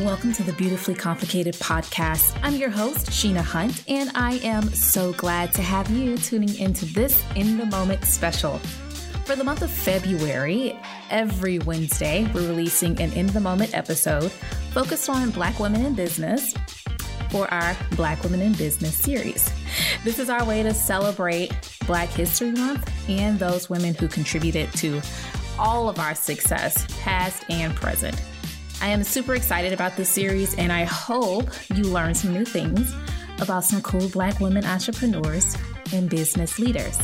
Welcome to the Beautifully Complicated podcast. I'm your host, Sheena Hunt, and I am so glad to have you tuning into this In the Moment special. For the month of February, every Wednesday, we're releasing an In the Moment episode focused on Black women in business for our Black Women in Business series. This is our way to celebrate Black History Month and those women who contributed to all of our success, past and present. I am super excited about this series, and I hope you learn some new things about some cool Black women entrepreneurs and business leaders.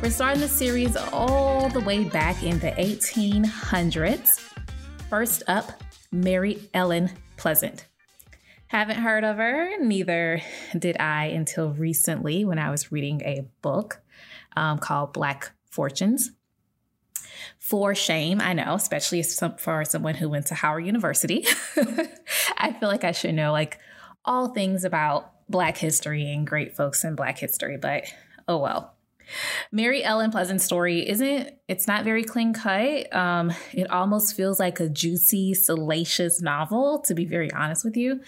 We're starting the series all the way back in the 1800s. First up, Mary Ellen Pleasant. Haven't heard of her, neither did I until recently when I was reading a book um, called Black Fortunes for shame. I know, especially for someone who went to Howard University. I feel like I should know like all things about Black history and great folks in Black history, but oh well. Mary Ellen Pleasant's story isn't, it's not very clean cut. Um, it almost feels like a juicy, salacious novel, to be very honest with you.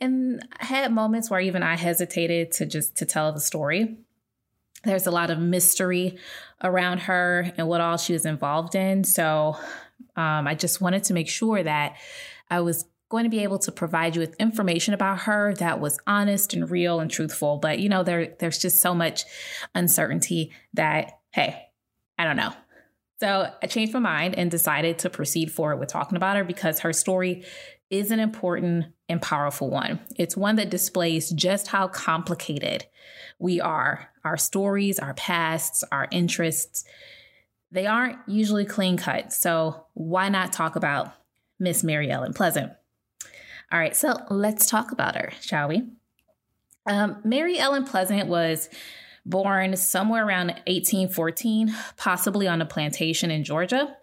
And I had moments where even I hesitated to just to tell the story. There's a lot of mystery around her and what all she was involved in. So um, I just wanted to make sure that I was going to be able to provide you with information about her that was honest and real and truthful. But you know, there there's just so much uncertainty that hey, I don't know. So I changed my mind and decided to proceed forward with talking about her because her story is an important and powerful one. It's one that displays just how complicated we are. Our stories, our pasts, our interests, they aren't usually clean cut. So why not talk about Miss Mary Ellen Pleasant? All right, so let's talk about her, shall we? Um, Mary Ellen Pleasant was born somewhere around 1814, possibly on a plantation in Georgia,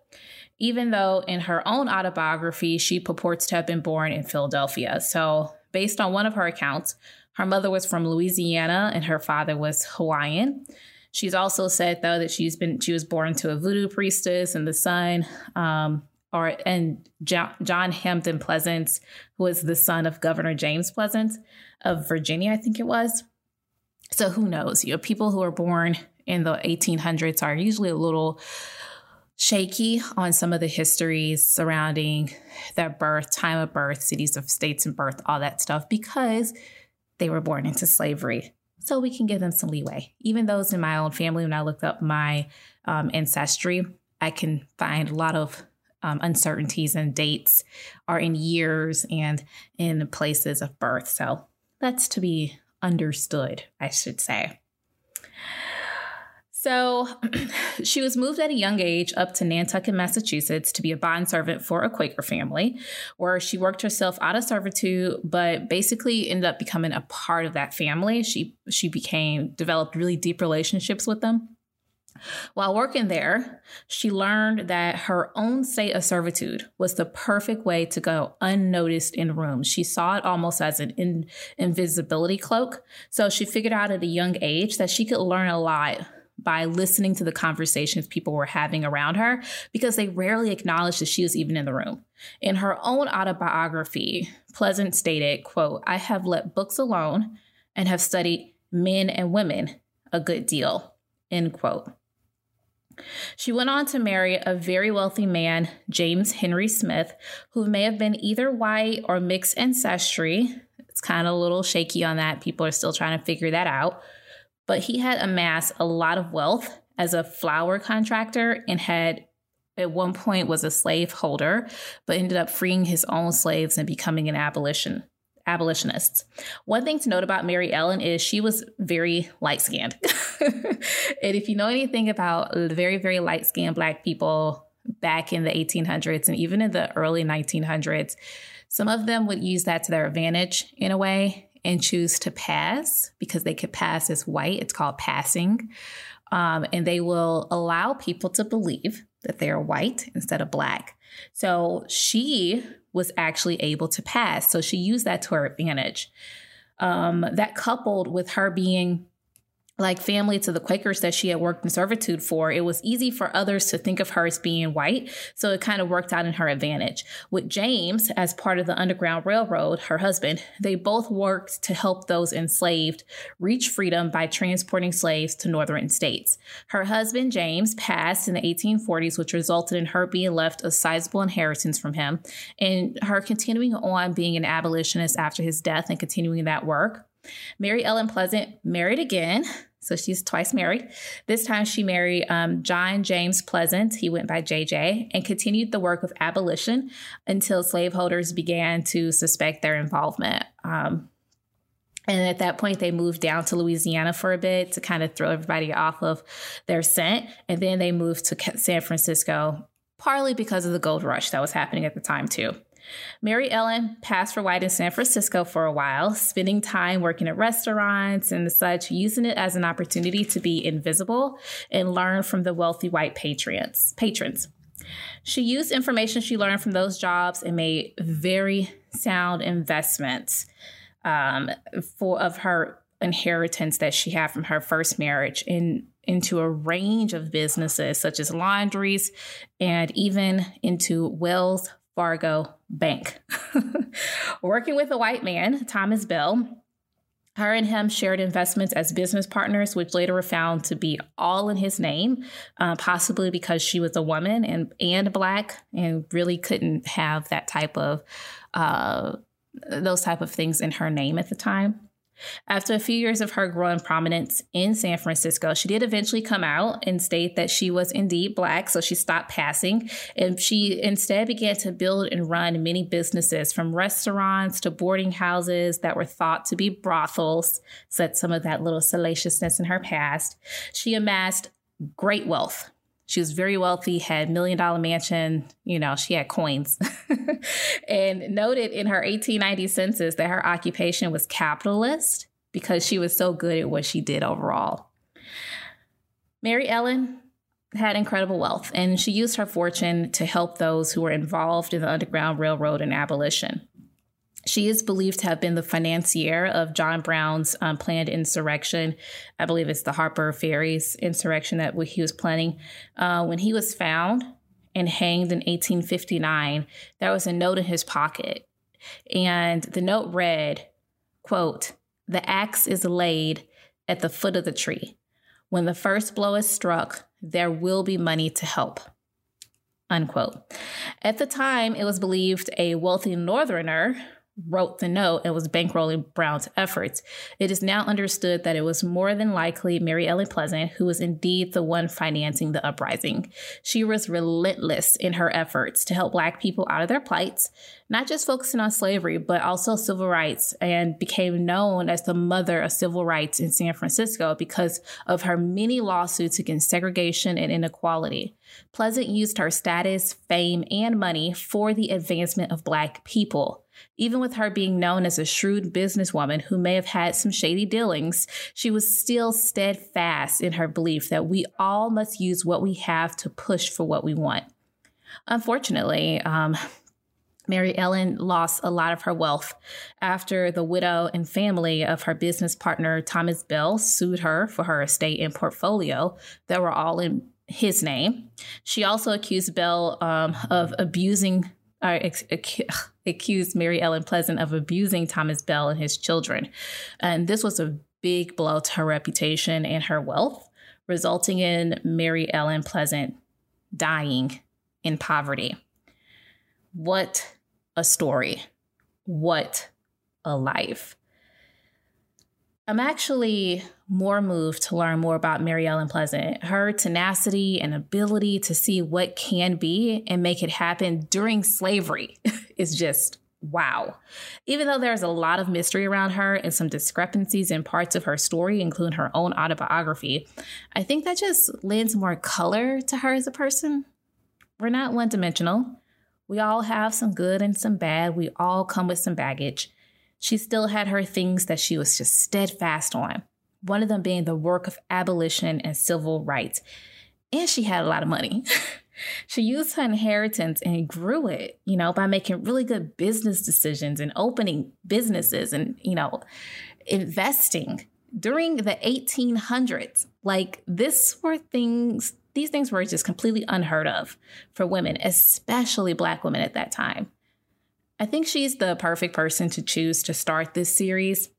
even though in her own autobiography, she purports to have been born in Philadelphia. So, based on one of her accounts, her mother was from Louisiana and her father was Hawaiian. She's also said though that she's been she was born to a voodoo priestess and the son um, or and John, Hampton Hampden Pleasant was the son of Governor James Pleasant of Virginia, I think it was. So who knows? You know, people who are born in the 1800s are usually a little shaky on some of the histories surrounding their birth, time of birth, cities of states and birth, all that stuff, because they were born into slavery. So we can give them some leeway. Even those in my own family, when I looked up my um, ancestry, I can find a lot of um, uncertainties and dates are in years and in places of birth. So that's to be understood, I should say. So she was moved at a young age up to Nantucket, Massachusetts to be a bond servant for a Quaker family, where she worked herself out of servitude, but basically ended up becoming a part of that family. She she became developed really deep relationships with them. While working there, she learned that her own state of servitude was the perfect way to go unnoticed in rooms. She saw it almost as an in- invisibility cloak. So she figured out at a young age that she could learn a lot by listening to the conversations people were having around her because they rarely acknowledged that she was even in the room. In her own autobiography, Pleasant stated, quote, I have let books alone and have studied men and women a good deal, end quote. She went on to marry a very wealthy man, James Henry Smith, who may have been either white or mixed ancestry. It's kind of a little shaky on that. People are still trying to figure that out but he had amassed a lot of wealth as a flour contractor and had at one point was a slave holder, but ended up freeing his own slaves and becoming an abolition abolitionist. One thing to note about Mary Ellen is she was very light skinned. and if you know anything about very, very light skinned Black people back in the 1800s and even in the early 1900s, some of them would use that to their advantage in a way and choose to pass because they could pass as white. It's called passing. Um, and they will allow people to believe that they are white instead of black. So she was actually able to pass. So she used that to her advantage. Um, that coupled with her being like family to the Quakers that she had worked in servitude for, it was easy for others to think of her as being white. So it kind of worked out in her advantage. With James, as part of the Underground Railroad, her husband, they both worked to help those enslaved reach freedom by transporting slaves to northern states. Her husband, James, passed in the 1840s, which resulted in her being left a sizable inheritance from him and her continuing on being an abolitionist after his death and continuing that work. Mary Ellen Pleasant married again. So she's twice married. This time she married um, John James Pleasant. He went by JJ and continued the work of abolition until slaveholders began to suspect their involvement. Um, and at that point, they moved down to Louisiana for a bit to kind of throw everybody off of their scent. And then they moved to San Francisco, partly because of the gold rush that was happening at the time, too. Mary Ellen passed for white in San Francisco for a while, spending time working at restaurants and such, using it as an opportunity to be invisible and learn from the wealthy white patrons. patrons. She used information she learned from those jobs and made very sound investments um, for of her inheritance that she had from her first marriage in into a range of businesses such as laundries and even into Wells Fargo Bank. Working with a white man, Thomas Bell, her and him shared investments as business partners, which later were found to be all in his name, uh, possibly because she was a woman and and black, and really couldn't have that type of uh, those type of things in her name at the time. After a few years of her growing prominence in San Francisco, she did eventually come out and state that she was indeed Black, so she stopped passing. And she instead began to build and run many businesses from restaurants to boarding houses that were thought to be brothels, said some of that little salaciousness in her past. She amassed great wealth she was very wealthy, had million dollar mansion, you know, she had coins. and noted in her 1890 census that her occupation was capitalist because she was so good at what she did overall. Mary Ellen had incredible wealth and she used her fortune to help those who were involved in the Underground Railroad and abolition. She is believed to have been the financier of John Brown's um, planned insurrection. I believe it's the Harper Ferries insurrection that he was planning. Uh, when he was found and hanged in 1859, there was a note in his pocket. And the note read, quote, the axe is laid at the foot of the tree. When the first blow is struck, there will be money to help. Unquote. At the time, it was believed a wealthy northerner wrote the note and was bankrolling Brown's efforts. It is now understood that it was more than likely Mary Ellen Pleasant who was indeed the one financing the uprising. She was relentless in her efforts to help Black people out of their plights, not just focusing on slavery, but also civil rights, and became known as the mother of civil rights in San Francisco because of her many lawsuits against segregation and inequality. Pleasant used her status, fame, and money for the advancement of Black people. Even with her being known as a shrewd businesswoman who may have had some shady dealings, she was still steadfast in her belief that we all must use what we have to push for what we want. Unfortunately, um, Mary Ellen lost a lot of her wealth after the widow and family of her business partner Thomas Bell sued her for her estate and portfolio that were all in his name. She also accused Bell um, of abusing uh, accused Mary Ellen Pleasant of abusing Thomas Bell and his children. And this was a big blow to her reputation and her wealth, resulting in Mary Ellen Pleasant dying in poverty. What a story. What a life. I'm actually more moved to learn more about Mary Ellen Pleasant. Her tenacity and ability to see what can be and make it happen during slavery is just wow. Even though there's a lot of mystery around her and some discrepancies in parts of her story, including her own autobiography, I think that just lends more color to her as a person. We're not one dimensional. We all have some good and some bad. We all come with some baggage. She still had her things that she was just steadfast on one of them being the work of abolition and civil rights. And she had a lot of money. she used her inheritance and grew it, you know, by making really good business decisions and opening businesses and, you know, investing during the 1800s. Like, this were things, these things were just completely unheard of for women, especially Black women at that time. I think she's the perfect person to choose to start this series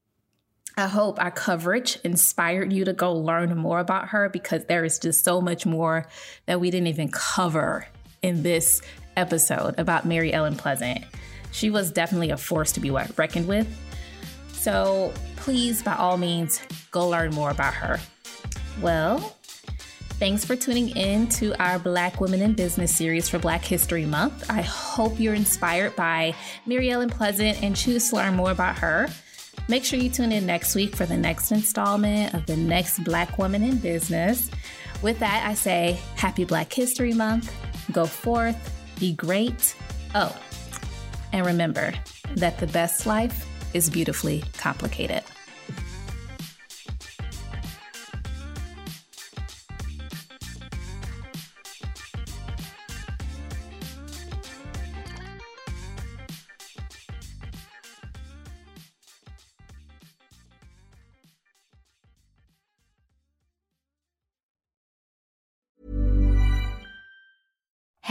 I hope our coverage inspired you to go learn more about her because there is just so much more that we didn't even cover in this episode about Mary Ellen Pleasant. She was definitely a force to be reckoned with. So please, by all means, go learn more about her. Well, thanks for tuning in to our Black Women in Business series for Black History Month. I hope you're inspired by Mary Ellen Pleasant and choose to learn more about her. Make sure you tune in next week for the next installment of the next Black Woman in Business. With that, I say happy Black History Month. Go forth, be great. Oh, and remember that the best life is beautifully complicated.